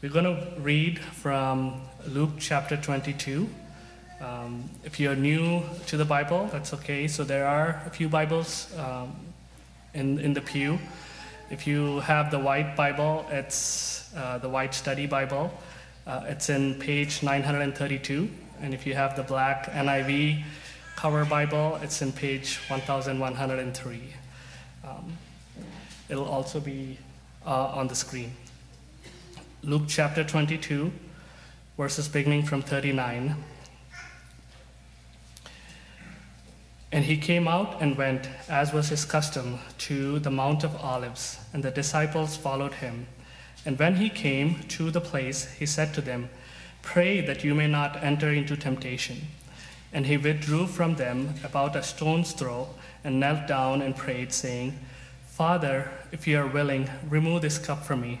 We're going to read from Luke chapter 22. Um, if you're new to the Bible, that's okay. So there are a few Bibles um, in, in the pew. If you have the white Bible, it's uh, the white study Bible. Uh, it's in page 932. And if you have the black NIV cover Bible, it's in page 1103. Um, it'll also be uh, on the screen. Luke chapter 22, verses beginning from 39. And he came out and went, as was his custom, to the Mount of Olives, and the disciples followed him. And when he came to the place, he said to them, Pray that you may not enter into temptation. And he withdrew from them about a stone's throw, and knelt down and prayed, saying, Father, if you are willing, remove this cup from me.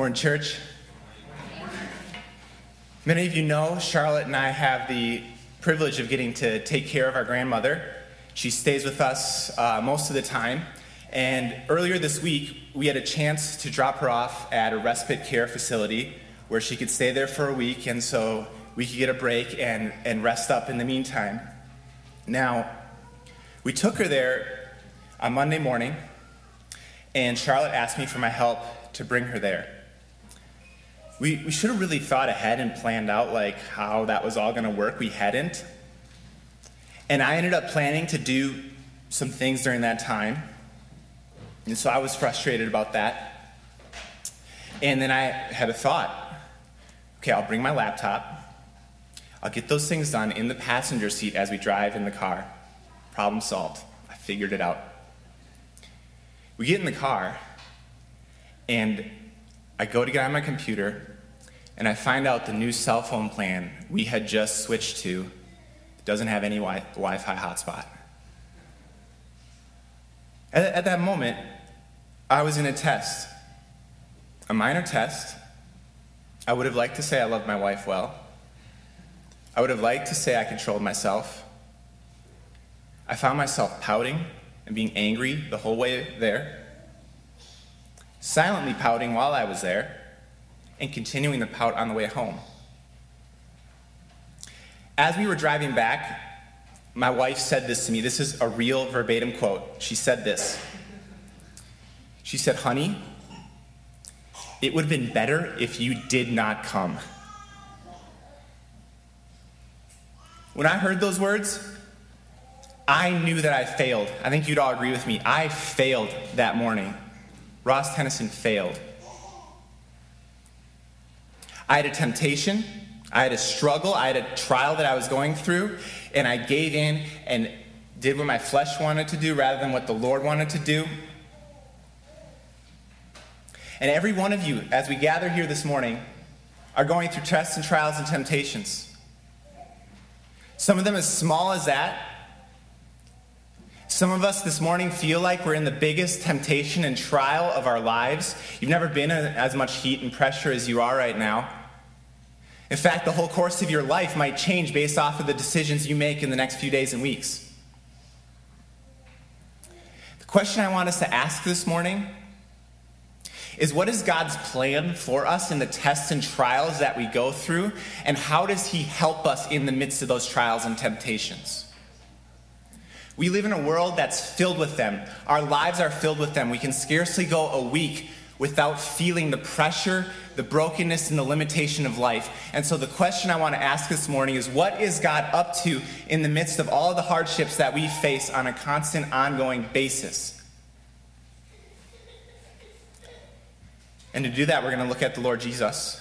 Morning, church. Many of you know Charlotte and I have the privilege of getting to take care of our grandmother. She stays with us uh, most of the time. And earlier this week, we had a chance to drop her off at a respite care facility where she could stay there for a week, and so we could get a break and, and rest up in the meantime. Now, we took her there on Monday morning, and Charlotte asked me for my help to bring her there we, we should have really thought ahead and planned out like how that was all going to work. We hadn't. And I ended up planning to do some things during that time. And so I was frustrated about that. And then I had a thought okay, I'll bring my laptop. I'll get those things done in the passenger seat as we drive in the car. Problem solved. I figured it out. We get in the car, and I go to get on my computer, and I find out the new cell phone plan we had just switched to doesn't have any wi- Wi-Fi hotspot. At, at that moment, I was in a test, a minor test. I would have liked to say I loved my wife well. I would have liked to say I controlled myself. I found myself pouting and being angry the whole way there, silently pouting while I was there and continuing the pout on the way home. As we were driving back, my wife said this to me. This is a real verbatim quote. She said this. She said, Honey, it would have been better if you did not come. When I heard those words, I knew that I failed. I think you'd all agree with me. I failed that morning. Ross Tennyson failed. I had a temptation, I had a struggle, I had a trial that I was going through, and I gave in and did what my flesh wanted to do rather than what the Lord wanted to do. And every one of you, as we gather here this morning, are going through tests and trials and temptations. Some of them as small as that. Some of us this morning feel like we're in the biggest temptation and trial of our lives. You've never been in as much heat and pressure as you are right now. In fact, the whole course of your life might change based off of the decisions you make in the next few days and weeks. The question I want us to ask this morning is what is God's plan for us in the tests and trials that we go through, and how does He help us in the midst of those trials and temptations? We live in a world that's filled with them. Our lives are filled with them. We can scarcely go a week without feeling the pressure, the brokenness, and the limitation of life. And so, the question I want to ask this morning is what is God up to in the midst of all the hardships that we face on a constant, ongoing basis? And to do that, we're going to look at the Lord Jesus.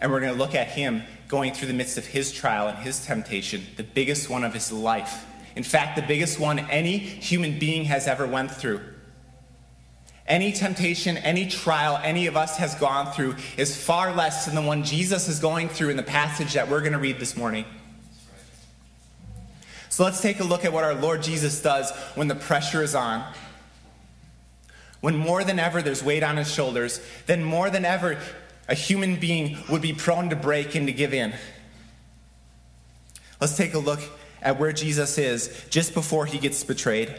And we're going to look at him going through the midst of his trial and his temptation, the biggest one of his life. In fact, the biggest one any human being has ever went through. Any temptation, any trial any of us has gone through is far less than the one Jesus is going through in the passage that we're going to read this morning. So let's take a look at what our Lord Jesus does when the pressure is on. When more than ever there's weight on his shoulders, then more than ever a human being would be prone to break and to give in. Let's take a look at where Jesus is just before he gets betrayed,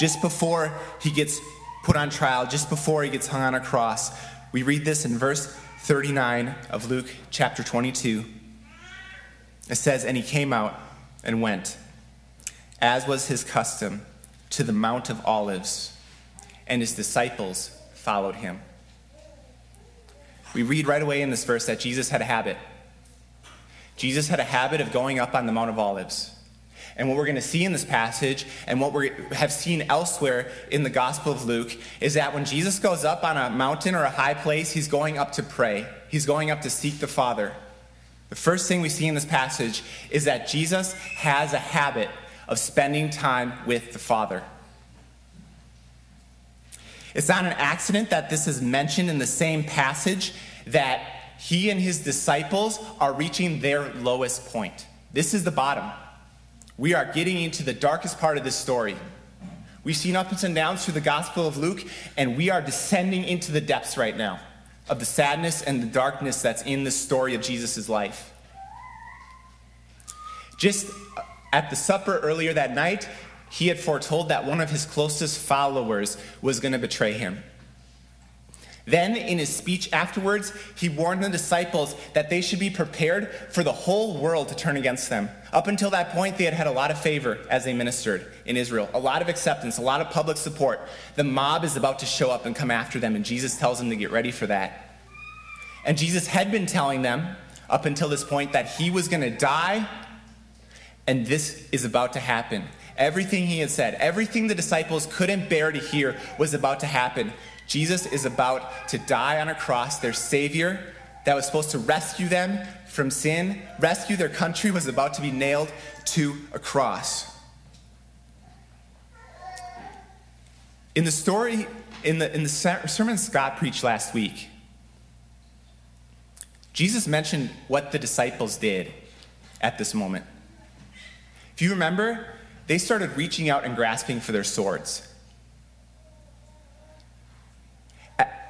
just before he gets put on trial, just before he gets hung on a cross. We read this in verse 39 of Luke chapter 22. It says, And he came out and went, as was his custom, to the Mount of Olives, and his disciples followed him. We read right away in this verse that Jesus had a habit. Jesus had a habit of going up on the Mount of Olives. And what we're going to see in this passage, and what we have seen elsewhere in the Gospel of Luke, is that when Jesus goes up on a mountain or a high place, he's going up to pray. He's going up to seek the Father. The first thing we see in this passage is that Jesus has a habit of spending time with the Father. It's not an accident that this is mentioned in the same passage that he and his disciples are reaching their lowest point. This is the bottom. We are getting into the darkest part of this story. We've seen ups and downs through the Gospel of Luke, and we are descending into the depths right now of the sadness and the darkness that's in the story of Jesus' life. Just at the supper earlier that night, he had foretold that one of his closest followers was going to betray him. Then, in his speech afterwards, he warned the disciples that they should be prepared for the whole world to turn against them. Up until that point, they had had a lot of favor as they ministered in Israel, a lot of acceptance, a lot of public support. The mob is about to show up and come after them, and Jesus tells them to get ready for that. And Jesus had been telling them up until this point that he was going to die, and this is about to happen. Everything he had said, everything the disciples couldn't bear to hear was about to happen. Jesus is about to die on a cross, their Savior that was supposed to rescue them from sin, rescue their country, was about to be nailed to a cross. In the story, in the, in the sermon Scott preached last week, Jesus mentioned what the disciples did at this moment. If you remember, they started reaching out and grasping for their swords.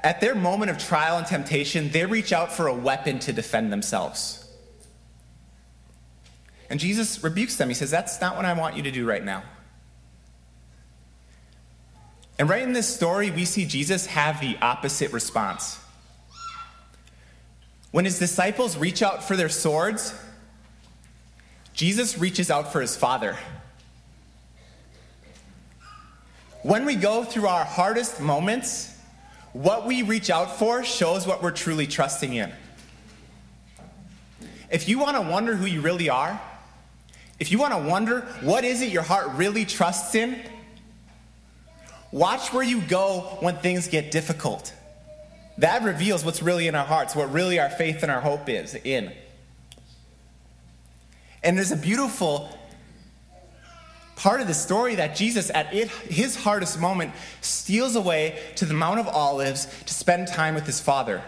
At their moment of trial and temptation, they reach out for a weapon to defend themselves. And Jesus rebukes them. He says, That's not what I want you to do right now. And right in this story, we see Jesus have the opposite response. When his disciples reach out for their swords, Jesus reaches out for his Father. When we go through our hardest moments, what we reach out for shows what we're truly trusting in. If you want to wonder who you really are, if you want to wonder what is it your heart really trusts in, watch where you go when things get difficult. That reveals what's really in our hearts, what really our faith and our hope is in. And there's a beautiful part of the story that Jesus, at it, his hardest moment, steals away to the Mount of Olives to spend time with his Father.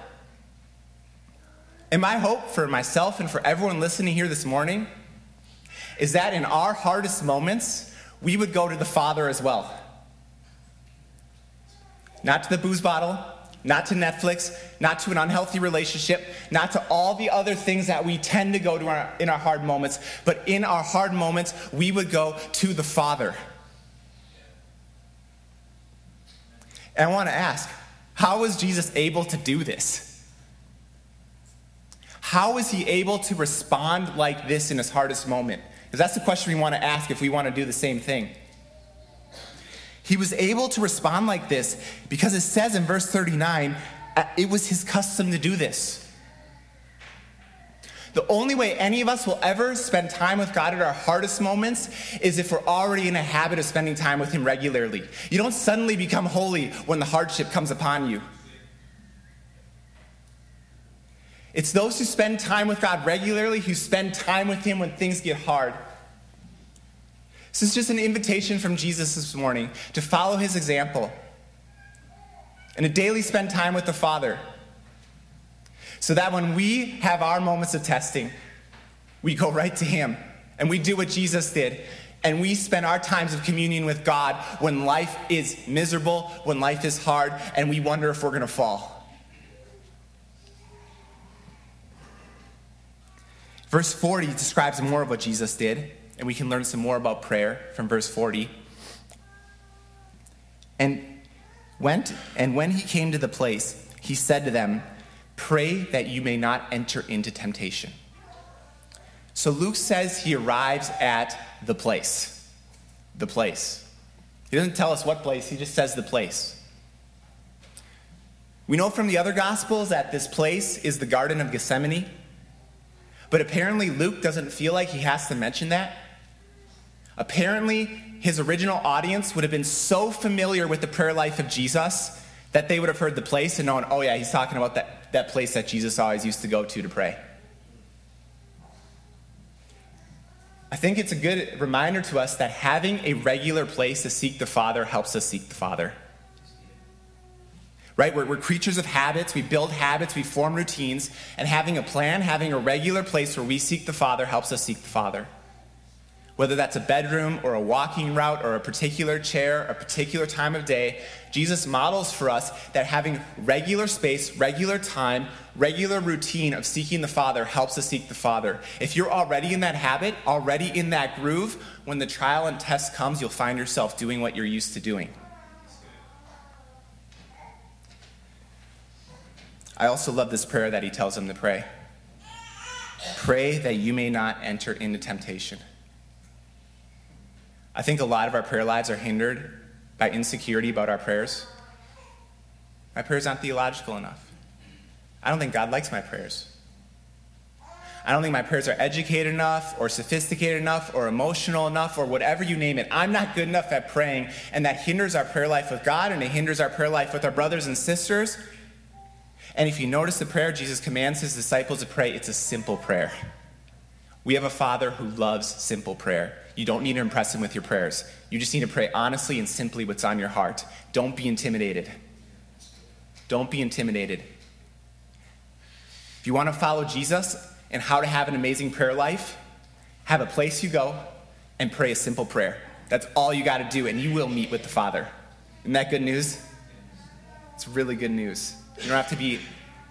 And my hope for myself and for everyone listening here this morning is that in our hardest moments, we would go to the Father as well. Not to the booze bottle, not to Netflix, not to an unhealthy relationship, not to all the other things that we tend to go to our, in our hard moments, but in our hard moments, we would go to the Father. And I want to ask, how was Jesus able to do this? How was he able to respond like this in his hardest moment? Because that's the question we want to ask if we want to do the same thing. He was able to respond like this because it says in verse 39 uh, it was his custom to do this. The only way any of us will ever spend time with God at our hardest moments is if we're already in a habit of spending time with Him regularly. You don't suddenly become holy when the hardship comes upon you. It's those who spend time with God regularly who spend time with Him when things get hard. This is just an invitation from Jesus this morning to follow his example. and to daily spend time with the Father. So that when we have our moments of testing, we go right to Him and we do what Jesus did. And we spend our times of communion with God when life is miserable, when life is hard, and we wonder if we're going to fall. Verse 40 describes more of what Jesus did, and we can learn some more about prayer from verse 40. And went and when he came to the place, he said to them, "Pray that you may not enter into temptation." So Luke says he arrives at the place. The place. He doesn't tell us what place, he just says the place. We know from the other Gospels that this place is the Garden of Gethsemane. But apparently, Luke doesn't feel like he has to mention that. Apparently, his original audience would have been so familiar with the prayer life of Jesus that they would have heard the place and known, oh, yeah, he's talking about that, that place that Jesus always used to go to to pray. I think it's a good reminder to us that having a regular place to seek the Father helps us seek the Father right? We're, we're, creatures of habits. We build habits, we form routines, and having a plan, having a regular place where we seek the Father helps us seek the Father. Whether that's a bedroom or a walking route or a particular chair, a particular time of day, Jesus models for us that having regular space, regular time, regular routine of seeking the Father helps us seek the Father. If you're already in that habit, already in that groove, when the trial and test comes, you'll find yourself doing what you're used to doing. I also love this prayer that he tells them to pray Pray that you may not enter into temptation. I think a lot of our prayer lives are hindered by insecurity about our prayers. My prayers aren't theological enough. I don't think God likes my prayers. I don't think my prayers are educated enough or sophisticated enough or emotional enough or whatever you name it. I'm not good enough at praying, and that hinders our prayer life with God and it hinders our prayer life with our brothers and sisters. And if you notice the prayer Jesus commands his disciples to pray, it's a simple prayer. We have a Father who loves simple prayer. You don't need to impress him with your prayers. You just need to pray honestly and simply what's on your heart. Don't be intimidated. Don't be intimidated. If you want to follow Jesus and how to have an amazing prayer life, have a place you go and pray a simple prayer. That's all you got to do, and you will meet with the Father. Isn't that good news? It's really good news. You don't have to be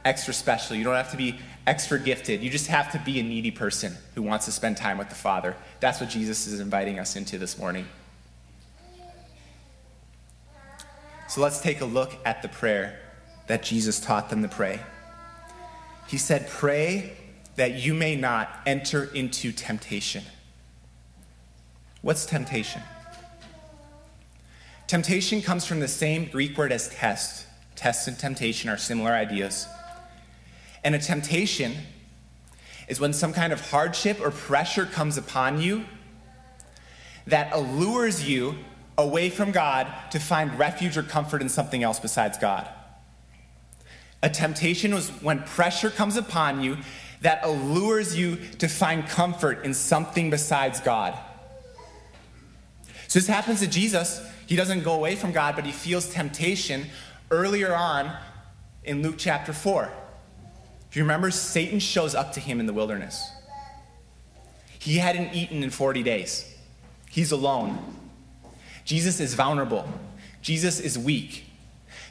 extra special. You don't have to be extra gifted. You just have to be a needy person who wants to spend time with the Father. That's what Jesus is inviting us into this morning. So let's take a look at the prayer that Jesus taught them to pray. He said, Pray that you may not enter into temptation. What's temptation? Temptation comes from the same Greek word as test. Test and temptation are similar ideas. And a temptation is when some kind of hardship or pressure comes upon you that allures you away from God to find refuge or comfort in something else besides God. A temptation was when pressure comes upon you that allures you to find comfort in something besides God. So this happens to Jesus. He doesn't go away from God, but he feels temptation earlier on in Luke chapter 4. Do you remember? Satan shows up to him in the wilderness. He hadn't eaten in 40 days, he's alone. Jesus is vulnerable, Jesus is weak.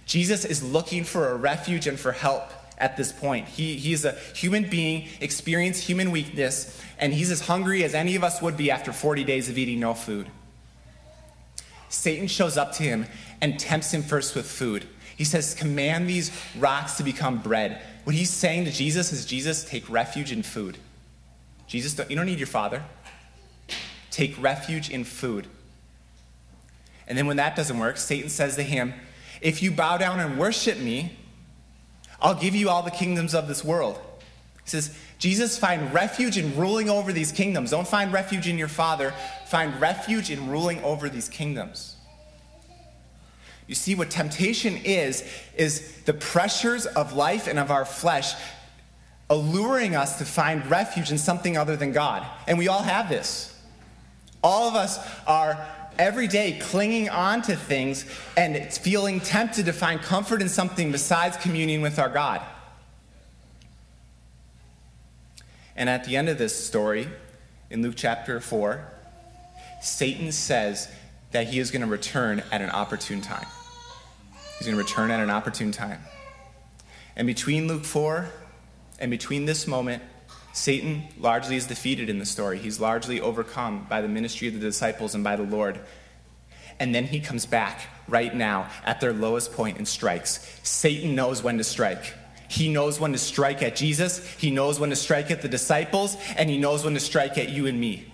Jesus is looking for a refuge and for help at this point. He, he's a human being, experienced human weakness, and he's as hungry as any of us would be after 40 days of eating no food. Satan shows up to him and tempts him first with food. He says, Command these rocks to become bread. What he's saying to Jesus is, Jesus, take refuge in food. Jesus, don't, you don't need your father. Take refuge in food. And then when that doesn't work, Satan says to him, If you bow down and worship me, I'll give you all the kingdoms of this world. He says, Jesus, find refuge in ruling over these kingdoms. Don't find refuge in your father, find refuge in ruling over these kingdoms. You see, what temptation is, is the pressures of life and of our flesh alluring us to find refuge in something other than God. And we all have this. All of us are every day clinging on to things and feeling tempted to find comfort in something besides communion with our God. And at the end of this story, in Luke chapter 4, Satan says that he is going to return at an opportune time. He's going to return at an opportune time. And between Luke 4 and between this moment, Satan largely is defeated in the story. He's largely overcome by the ministry of the disciples and by the Lord. And then he comes back right now at their lowest point and strikes. Satan knows when to strike. He knows when to strike at Jesus, he knows when to strike at the disciples, and he knows when to strike at you and me.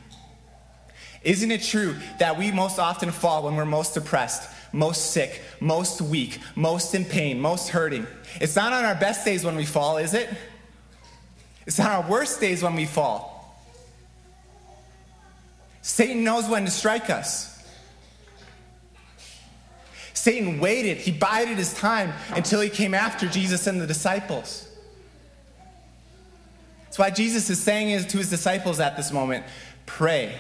Isn't it true that we most often fall when we're most depressed, most sick, most weak, most in pain, most hurting? It's not on our best days when we fall, is it? It's on our worst days when we fall. Satan knows when to strike us. Satan waited, he bided his time until he came after Jesus and the disciples. That's why Jesus is saying to his disciples at this moment pray,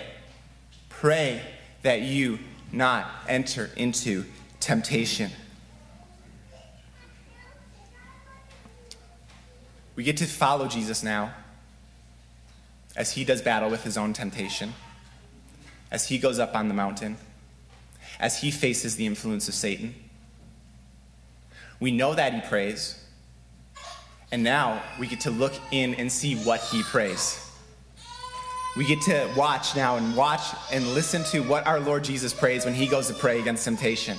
pray that you not enter into temptation. We get to follow Jesus now as he does battle with his own temptation, as he goes up on the mountain, as he faces the influence of Satan. We know that he prays, and now we get to look in and see what he prays. We get to watch now and watch and listen to what our Lord Jesus prays when he goes to pray against temptation,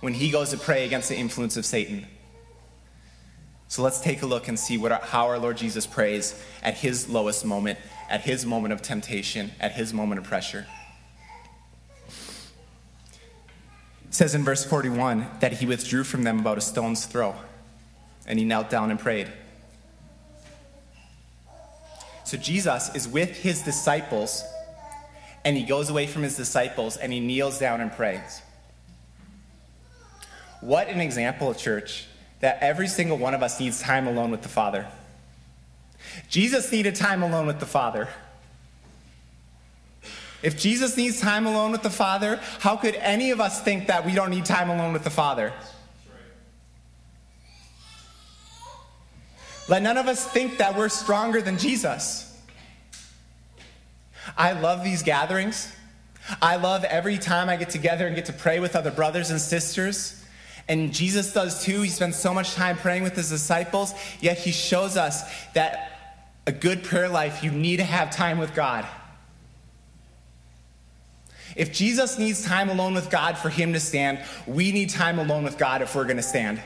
when he goes to pray against the influence of Satan. So let's take a look and see what our, how our Lord Jesus prays at his lowest moment, at his moment of temptation, at his moment of pressure. It says in verse 41 that he withdrew from them about a stone's throw and he knelt down and prayed. So Jesus is with his disciples and he goes away from his disciples and he kneels down and prays. What an example, church, that every single one of us needs time alone with the Father. Jesus needed time alone with the Father. If Jesus needs time alone with the Father, how could any of us think that we don't need time alone with the Father? Let none of us think that we're stronger than Jesus. I love these gatherings. I love every time I get together and get to pray with other brothers and sisters. And Jesus does too. He spends so much time praying with his disciples, yet he shows us that a good prayer life, you need to have time with God. If Jesus needs time alone with God for him to stand, we need time alone with God if we're going to stand.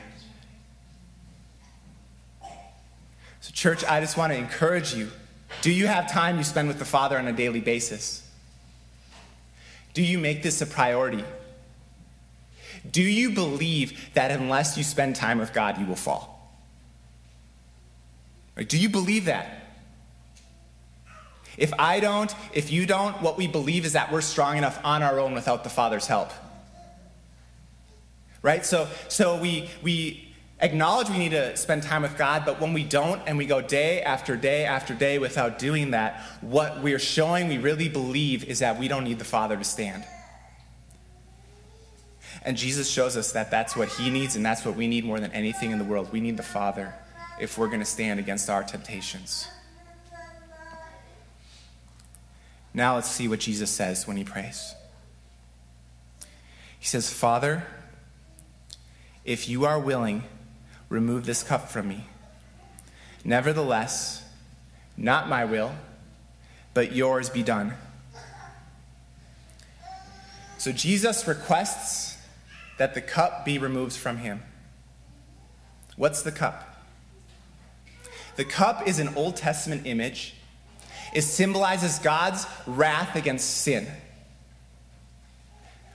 So, church, I just want to encourage you. Do you have time you spend with the Father on a daily basis? Do you make this a priority? Do you believe that unless you spend time with God, you will fall? do you believe that? If I don't, if you don't, what we believe is that we're strong enough on our own without the Father's help. Right? So, so we, we acknowledge we need to spend time with God, but when we don't and we go day after day after day without doing that, what we're showing we really believe is that we don't need the Father to stand. And Jesus shows us that that's what he needs and that's what we need more than anything in the world. We need the Father if we're going to stand against our temptations. Now let's see what Jesus says when he prays. He says, Father, if you are willing, remove this cup from me. Nevertheless, not my will, but yours be done. So Jesus requests that the cup be removed from him. What's the cup? The cup is an Old Testament image. It symbolizes God's wrath against sin.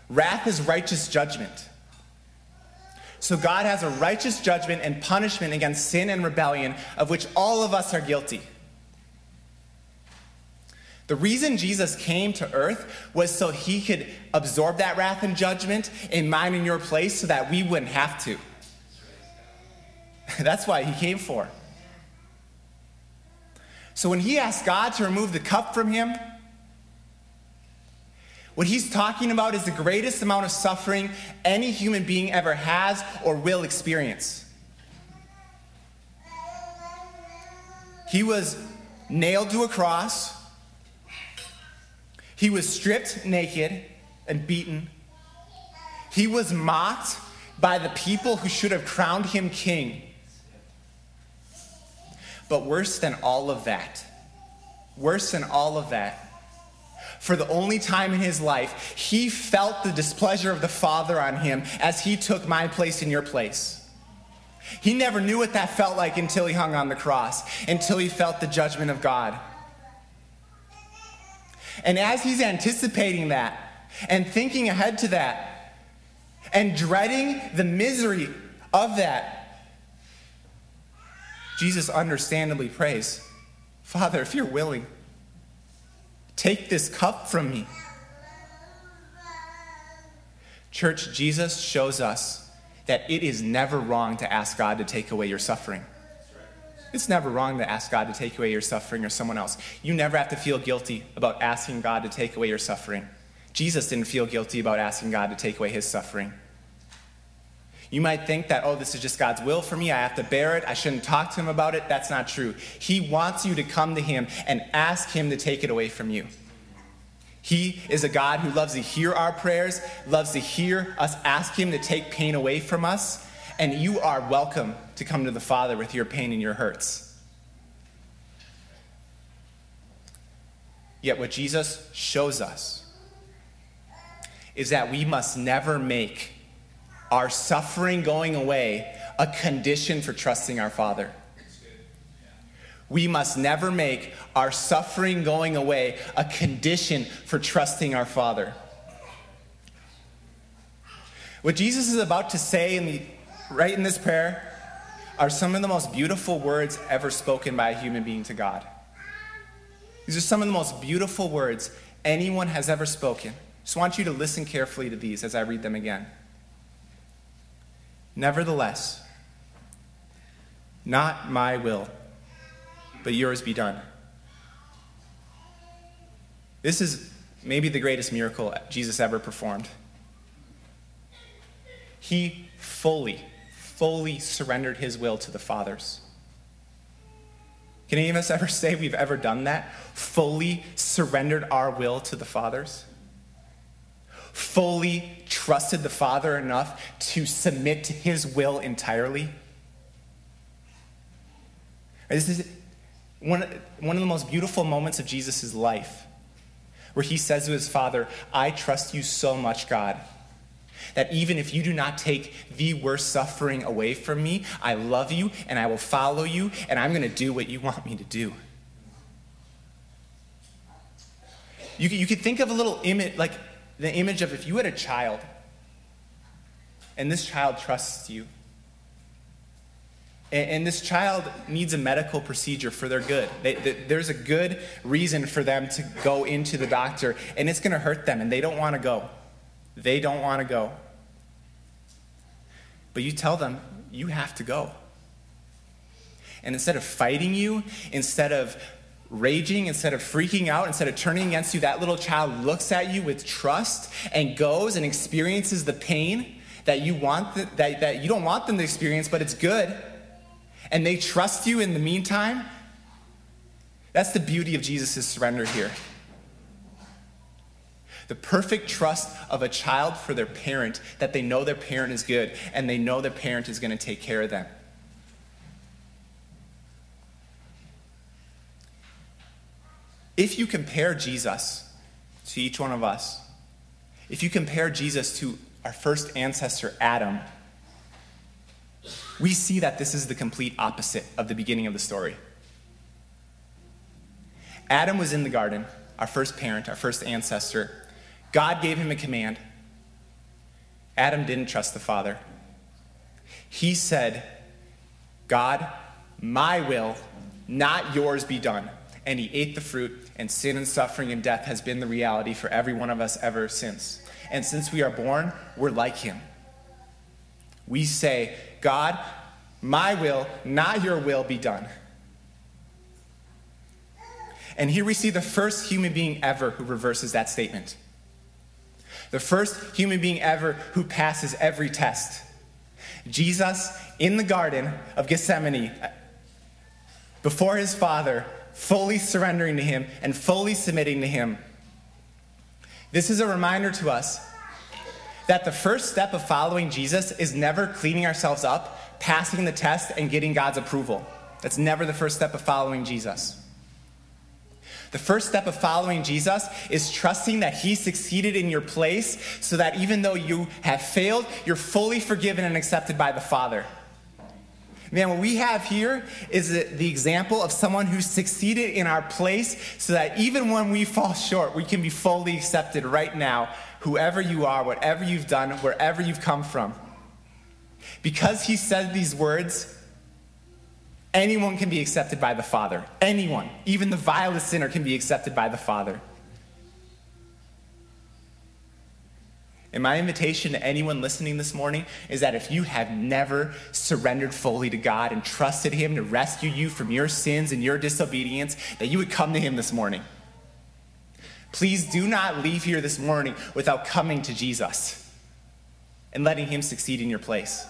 Wrath is righteous judgment. So God has a righteous judgment and punishment against sin and rebellion, of which all of us are guilty. The reason Jesus came to earth was so he could absorb that wrath and judgment in mine and your place so that we wouldn't have to. That's why he came for. So when he asked God to remove the cup from him, What he's talking about is the greatest amount of suffering any human being ever has or will experience. He was nailed to a cross. He was stripped naked and beaten. He was mocked by the people who should have crowned him king. But worse than all of that, worse than all of that, for the only time in his life, he felt the displeasure of the Father on him as he took my place in your place. He never knew what that felt like until he hung on the cross, until he felt the judgment of God. And as he's anticipating that and thinking ahead to that and dreading the misery of that, Jesus understandably prays, Father, if you're willing, take this cup from me. Church, Jesus shows us that it is never wrong to ask God to take away your suffering. It's never wrong to ask God to take away your suffering or someone else. You never have to feel guilty about asking God to take away your suffering. Jesus didn't feel guilty about asking God to take away his suffering. You might think that, oh, this is just God's will for me. I have to bear it. I shouldn't talk to him about it. That's not true. He wants you to come to him and ask him to take it away from you. He is a God who loves to hear our prayers, loves to hear us ask Him to take pain away from us, and you are welcome to come to the Father with your pain and your hurts. Yet, what Jesus shows us is that we must never make our suffering going away a condition for trusting our Father we must never make our suffering going away a condition for trusting our Father. What Jesus is about to say in the, right in this prayer are some of the most beautiful words ever spoken by a human being to God. These are some of the most beautiful words anyone has ever spoken. Just want you to listen carefully to these as I read them again. Nevertheless, not my will but yours be done. This is maybe the greatest miracle Jesus ever performed. He fully, fully surrendered his will to the Father's. Can any of us ever say we've ever done that? Fully surrendered our will to the Father's? Fully trusted the Father enough to submit to his will entirely? This is, one, one of the most beautiful moments of Jesus' life, where he says to his father, I trust you so much, God, that even if you do not take the worst suffering away from me, I love you and I will follow you and I'm going to do what you want me to do. You, you could think of a little image, like the image of if you had a child and this child trusts you and, this child needs a medical procedure for their good. They, they, there's a good reason for them to go into the doctor, and it's going to hurt them, and they don't want to go. They don't want to go. But you tell them, you have to go. And instead of fighting you, instead of raging, instead of freaking out, instead of turning against you, that little child looks at you with trust and goes and experiences the pain that you want the, that, that you don't want them to experience, but it's good and they trust you in the meantime, that's the beauty of Jesus' surrender here. The perfect trust of a child for their parent, that they know their parent is good and they know their parent is going to take care of them. If you compare Jesus to each one of us, if you compare Jesus to our first ancestor, Adam, we see that this is the complete opposite of the beginning of the story. Adam was in the garden, our first parent, our first ancestor. God gave him a command. Adam didn't trust the Father. He said, God, my will, not yours be done. And he ate the fruit, and sin and suffering and death has been the reality for every one of us ever since. And since we are born, we're like him. We say, God, my will, not your will, be done. And here we see the first human being ever who reverses that statement. the first human being ever who passes every test. Jesus in the Garden of Gethsemane, uh, before his Father, fully surrendering to him and fully submitting to him. This is a reminder to us that the first step of following Jesus is never cleaning ourselves up, passing the test, and getting God's approval. That's never the first step of following Jesus. The first step of following Jesus is trusting that He succeeded in your place so that even though you have failed, you're fully forgiven and accepted by the Father. Man, what we have here is the example of someone who succeeded in our place so that even when we fall short, we can be fully accepted right now, whoever you are, whatever you've done, wherever you've come from. Because he said these words, anyone can be accepted by the Father. Anyone, even the vilest sinner, can be accepted by the Father. And my invitation to anyone listening this morning is that if you have never surrendered fully to God and trusted Him to rescue you from your sins and your disobedience, that you would come to Him this morning. Please do not leave here this morning without coming to Jesus and letting Him succeed in your place.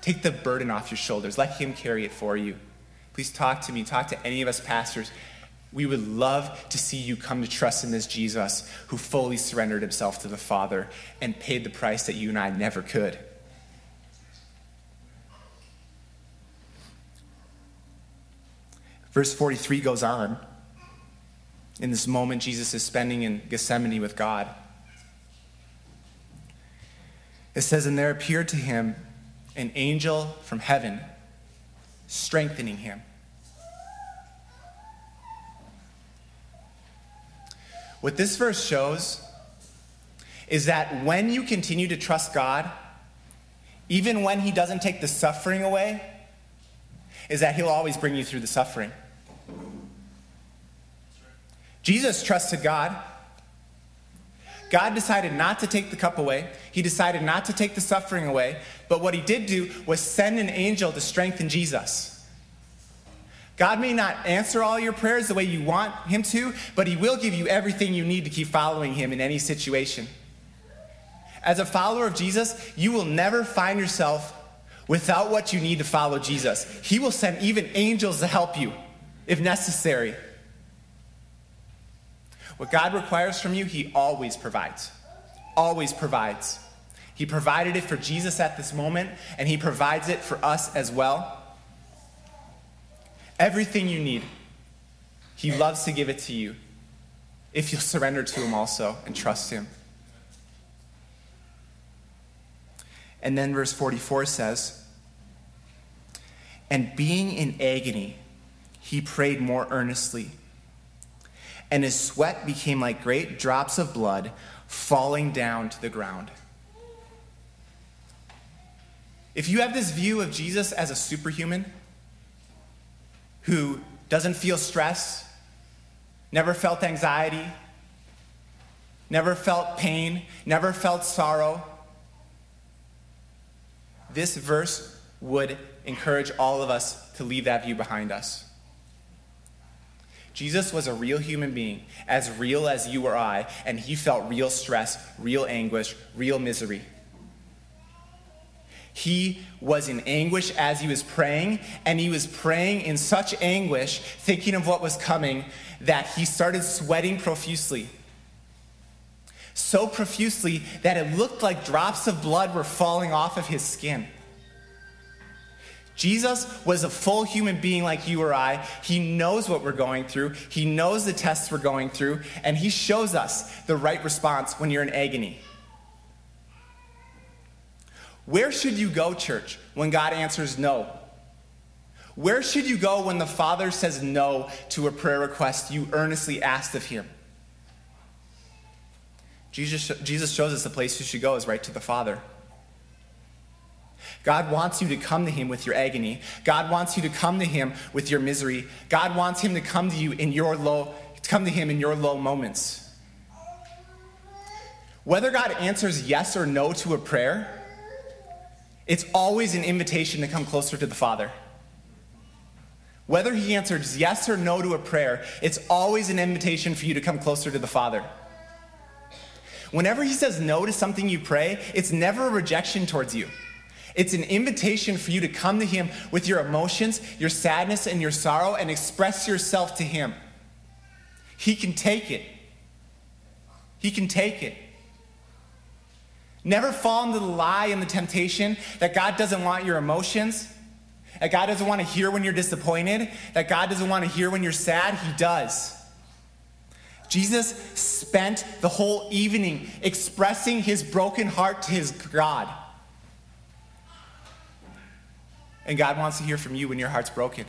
Take the burden off your shoulders, let Him carry it for you. Please talk to me, talk to any of us pastors we would love to see you come to trust in this Jesus who fully surrendered himself to the Father and paid the price that you and I never could. Verse 43 goes on. In this moment, Jesus is spending in Gethsemane with God. It says, And there appeared to him an angel from heaven, strengthening him. What this verse shows is that when you continue to trust God, even when He doesn't take the suffering away, is that He'll always bring you through the suffering. Jesus trusted God. God decided not to take the cup away. He decided not to take the suffering away. But what he did do was send an angel to strengthen Jesus. God may not answer all your prayers the way you want Him to, but He will give you everything you need to keep following Him in any situation. As a follower of Jesus, you will never find yourself without what you need to follow Jesus. He will send even angels to help you if necessary. What God requires from you, He always provides. Always provides. He provided it for Jesus at this moment, and He provides it for us as well. Everything you need. He loves to give it to you if you'll surrender to Him also and trust Him. And then verse 44 says, And being in agony, he prayed more earnestly. And his sweat became like great drops of blood falling down to the ground. If you have this view of Jesus as a superhuman, who doesn't feel stress, never felt anxiety, never felt pain, never felt sorrow, this verse would encourage all of us to leave that view behind us. Jesus was a real human being, as real as you or I, and he felt real stress, real anguish, real misery. He was in anguish as he was praying, and he was praying in such anguish, thinking of what was coming, that he started sweating profusely. So profusely that it looked like drops of blood were falling off of his skin. Jesus was a full human being like you or I. He knows what we're going through, he knows the tests we're going through, and he shows us the right response when you're in agony. Where should you go, church, when God answers no? Where should you go when the Father says no to a prayer request you earnestly asked of Him? Jesus, Jesus shows us the place you should go is right to the Father. God wants you to come to Him with your agony. God wants you to come to Him with your misery. God wants Him to come to you in your low, come to Him in your low moments. Whether God answers yes or no to a prayer, it's always an invitation to come closer to the Father. Whether he answers yes or no to a prayer, it's always an invitation for you to come closer to the Father. Whenever He says no to something you pray, it's never a rejection towards you. It's an invitation for you to come to Him with your emotions, your sadness, and your sorrow and express yourself to Him. He can take it. He can take it. Never fall into the lie and the temptation that God doesn't want your emotions, that God doesn't want to hear when you're disappointed, that God doesn't want to hear when you're sad. He does. Jesus spent the whole evening expressing his broken heart to his God. And God wants to hear from you when your heart's broken.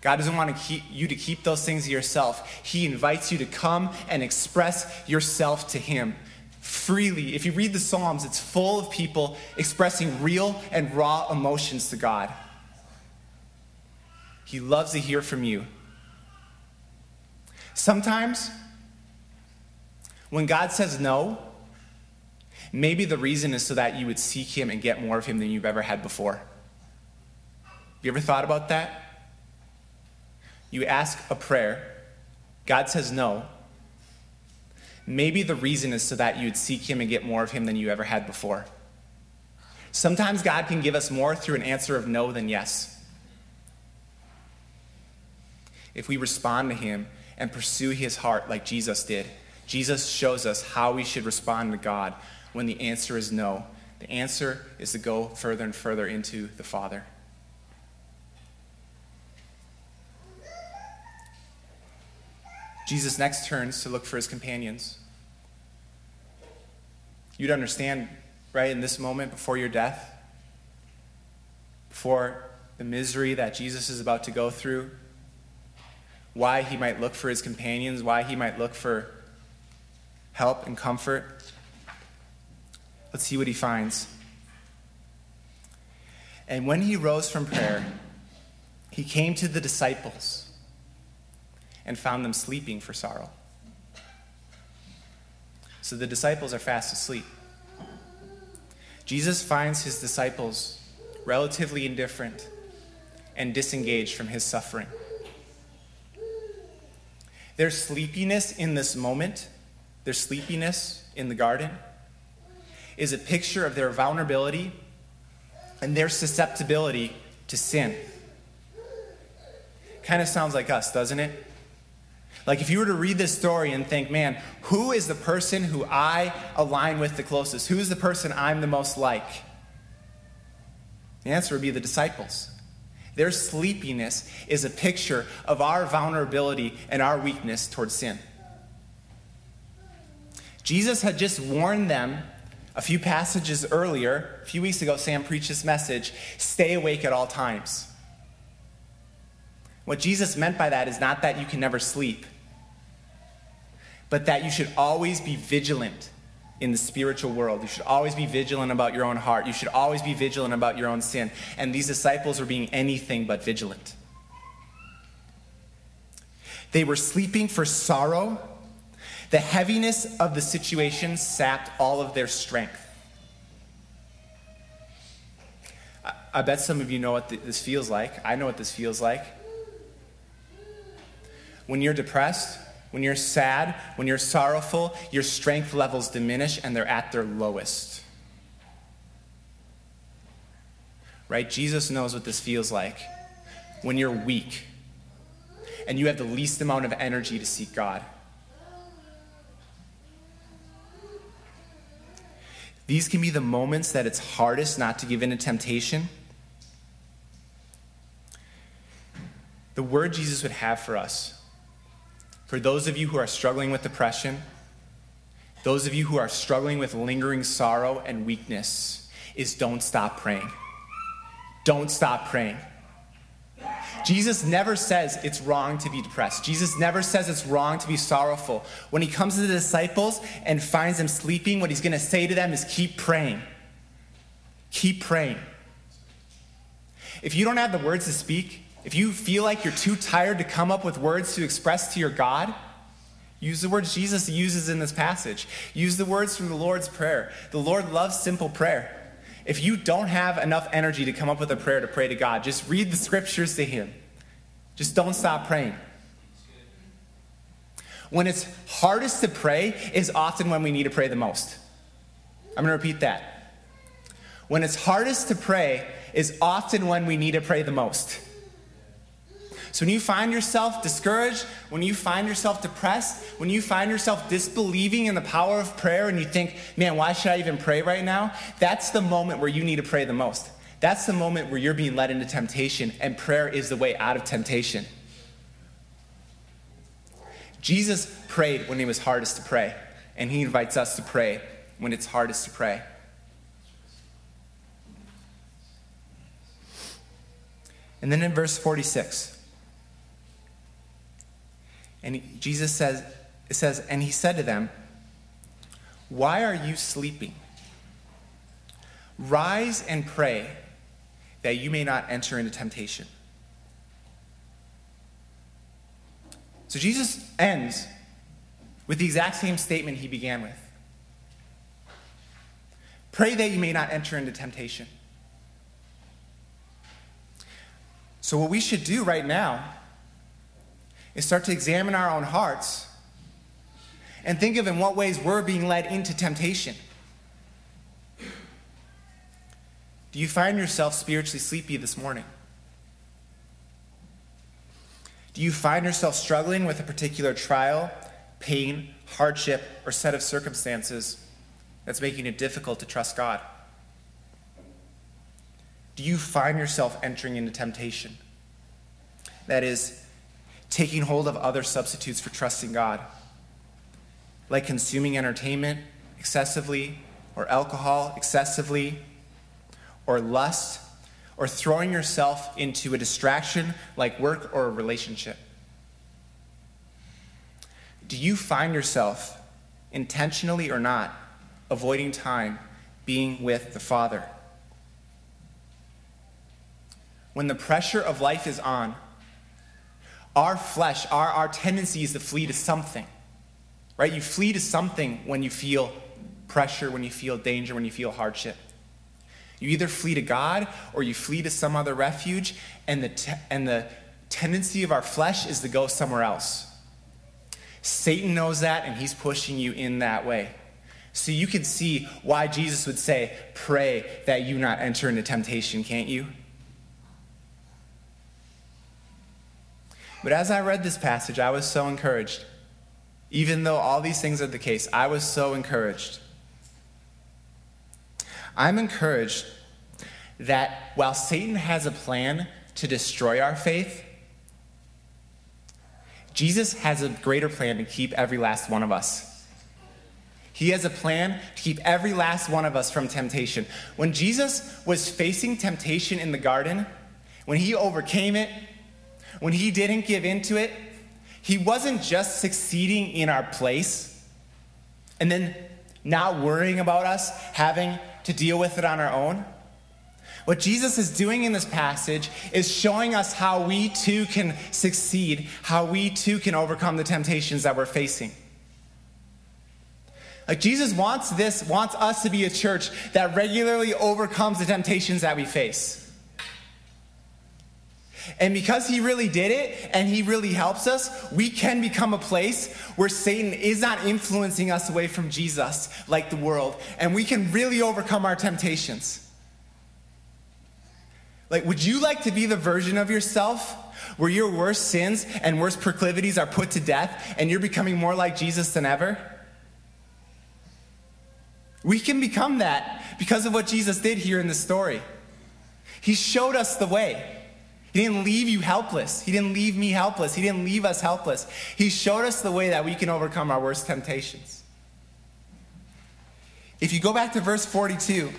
God doesn't want to keep you to keep those things to yourself. He invites you to come and express yourself to him freely. If you read the Psalms, it's full of people expressing real and raw emotions to God. He loves to hear from you. Sometimes, when God says no, maybe the reason is so that you would seek Him and get more of Him than you've ever had before. Have You ever thought about that? You ask a prayer, God says no. Maybe the reason is so that you'd seek Him and get more of Him than you ever had before. Sometimes God can give us more through an answer of no than yes. If we respond to Him and pursue His heart like Jesus did, Jesus shows us how we should respond to God when the answer is no. The answer is to go further and further into the Father. Jesus next turns to look for his companions. You'd understand, right, in this moment before your death, before the misery that Jesus is about to go through, why he might look for his companions, why he might look for help and comfort. Let's see what he finds. And when he rose from prayer, he came to the disciples and found them sleeping for sorrow. So the disciples are fast asleep. Jesus finds his disciples relatively indifferent and disengaged from his suffering. Their sleepiness in this moment, their sleepiness in the garden, is a picture of their vulnerability and their susceptibility to sin. Kind of sounds like us, doesn't it? Like, if you were to read this story and think, man, who is the person who I align with the closest? Who is the person I'm the most like? The answer would be the disciples. Their sleepiness is a picture of our vulnerability and our weakness towards sin. Jesus had just warned them a few passages earlier, a few weeks ago, Sam preached this message stay awake at all times. What Jesus meant by that is not that you can never sleep, but that you should always be vigilant in the spiritual world. You should always be vigilant about your own heart. You should always be vigilant about your own sin. And these disciples were being anything but vigilant. They were sleeping for sorrow. The heaviness of the situation sapped all of their strength. I bet some of you know what this feels like. I know what this feels like. When you're depressed, when you're sad, when you're sorrowful, your strength levels diminish and they're at their lowest. Right? Jesus knows what this feels like when you're weak and you have the least amount of energy to seek God. These can be the moments that it's hardest not to give in to temptation. The word Jesus would have for us for those of you who are struggling with depression, those of you who are struggling with lingering sorrow and weakness, is don't stop praying. Don't stop praying. Jesus never says it's wrong to be depressed. Jesus never says it's wrong to be sorrowful. When he comes to the disciples and finds them sleeping, what he's going to say to them is keep praying. Keep praying. If you don't have the words to speak, if you feel like you're too tired to come up with words to express to your God, use the words Jesus uses in this passage. Use the words from the Lord's Prayer. The Lord loves simple prayer. If you don't have enough energy to come up with a prayer to pray to God, just read the scriptures to Him. Just don't stop praying. when it's hardest to pray is often when we need to pray the most. I'm going to repeat that. When it's hardest to pray is often when we need to pray the most. So when you find yourself discouraged, when you find yourself depressed, when you find yourself disbelieving in the power of prayer and you think, man, why should I even pray right now? That's the moment where you need to pray the most. That's the moment where you're being led into temptation, and prayer is the way out of temptation. Jesus prayed when it was hardest to pray, and he invites us to pray when it's hardest to pray. And then in verse 46, and Jesus says, it says, and he said to them, Why are you sleeping? Rise and pray that you may not enter into temptation. So Jesus ends with the exact same statement he began with Pray that you may not enter into temptation. So, what we should do right now is start to examine our own hearts and think of in what ways we're being led into temptation. Do you find yourself spiritually sleepy this morning? Do you find yourself struggling with a particular trial, pain, hardship, or set of circumstances that's making it difficult to trust God? Do you find yourself entering into temptation? That is, taking hold of other substitutes for trusting God, like consuming entertainment excessively, or alcohol excessively, or lust, or throwing yourself into a distraction like work or a relationship? Do you find yourself, intentionally or not, avoiding time being with the Father? When the pressure of life is on, our flesh, our, our tendency is to flee to something, right? You flee to something when you feel pressure, when you feel danger, when you feel hardship. You either flee to God or you flee to some other refuge, and the, te- and the tendency of our flesh is to go somewhere else. Satan knows that, and he's pushing you in that way. So you can see why Jesus would say, Pray that you not enter into temptation, can't you? But as I read this passage, I was so encouraged. Even though all these things are the case, I was so encouraged. I'm encouraged that while Satan has a plan to destroy our faith, Jesus has a greater plan to keep every last one of us. He has a plan to keep every last one of us from temptation. When Jesus was facing temptation in the garden, when he overcame it, when he didn't give into it, he wasn't just succeeding in our place and then not worrying about us having to deal with it on our own. What Jesus is doing in this passage is showing us how we too can succeed, how we too can overcome the temptations that we're facing. Like Jesus wants this, wants us to be a church that regularly overcomes the temptations that we face. And because he really did it and he really helps us, we can become a place where Satan is not influencing us away from Jesus like the world. And we can really overcome our temptations. Like, would you like to be the version of yourself where your worst sins and worst proclivities are put to death and you're becoming more like Jesus than ever? We can become that because of what Jesus did here in the story. He showed us the way. He didn't leave you helpless. He didn't leave me helpless. He didn't leave us helpless. He showed us the way that we can overcome our worst temptations. If you go back to verse 42,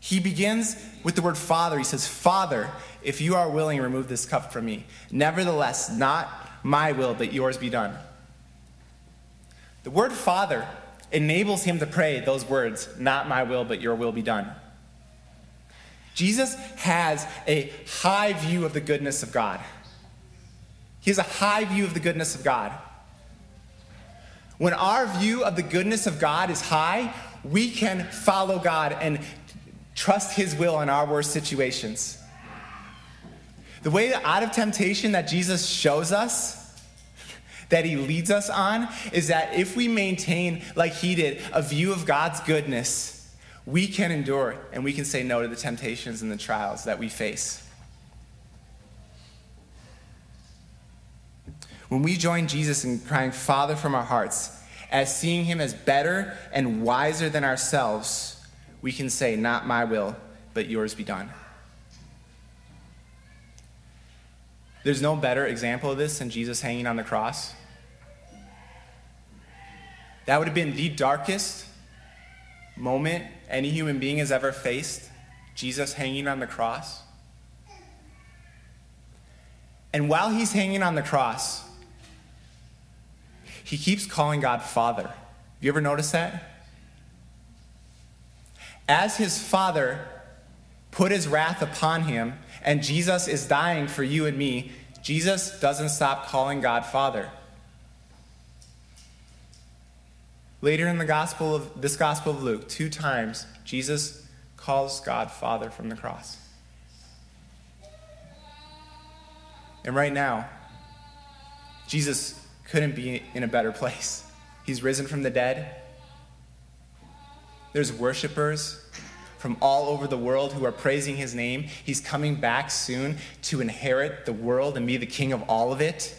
he begins with the word Father. He says, Father, if you are willing, remove this cup from me. Nevertheless, not my will, but yours be done. The word Father enables him to pray those words, not my will, but your will be done. Jesus has a high view of the goodness of God. He has a high view of the goodness of God. When our view of the goodness of God is high, we can follow God and trust His will in our worst situations. The way out of temptation that Jesus shows us that he leads us on is that if we maintain, like he did, a view of God's goodness, we can endure and we can say no to the temptations and the trials that we face. When we join Jesus in crying, Father, from our hearts, as seeing him as better and wiser than ourselves, we can say, Not my will, but yours be done. There's no better example of this than Jesus hanging on the cross. That would have been the darkest moment any human being has ever faced Jesus hanging on the cross. And while he's hanging on the cross, he keeps calling God Father. Have you ever noticed that? As his Father put his wrath upon him, and Jesus is dying for you and me, Jesus doesn't stop calling God Father. Later in the gospel of this gospel of Luke, two times Jesus calls God Father from the cross. And right now, Jesus couldn't be in a better place. He's risen from the dead. There's worshipers from all over the world who are praising his name. He's coming back soon to inherit the world and be the king of all of it.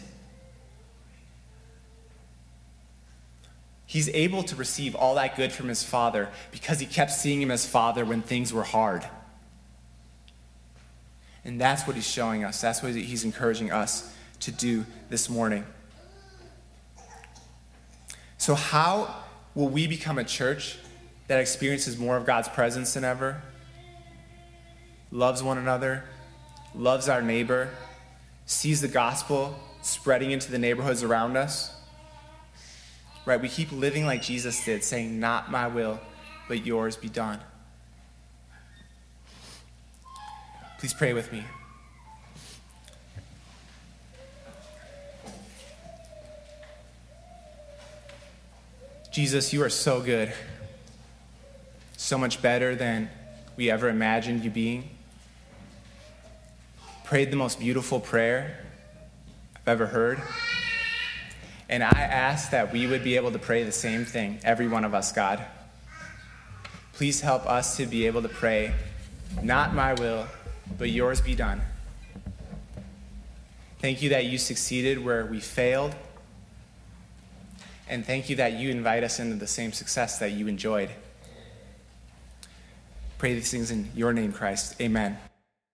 He's able to receive all that good from his father because he kept seeing him as father when things were hard. And that's what he's showing us. That's what he's encouraging us to do this morning. So, how will we become a church that experiences more of God's presence than ever? Loves one another, loves our neighbor, sees the gospel spreading into the neighborhoods around us? Right? We keep living like Jesus did, saying, Not my will, but yours be done. Please pray with me. Jesus, you are so good. So much better than we ever imagined you being. Prayed the most beautiful prayer I've ever heard. And I ask that we would be able to pray the same thing, every one of us, God. Please help us to be able to pray, not my will, but yours be done. Thank you that you succeeded where we failed. And thank you that you invite us into the same success that you enjoyed. Pray these things in your name, Christ. Amen.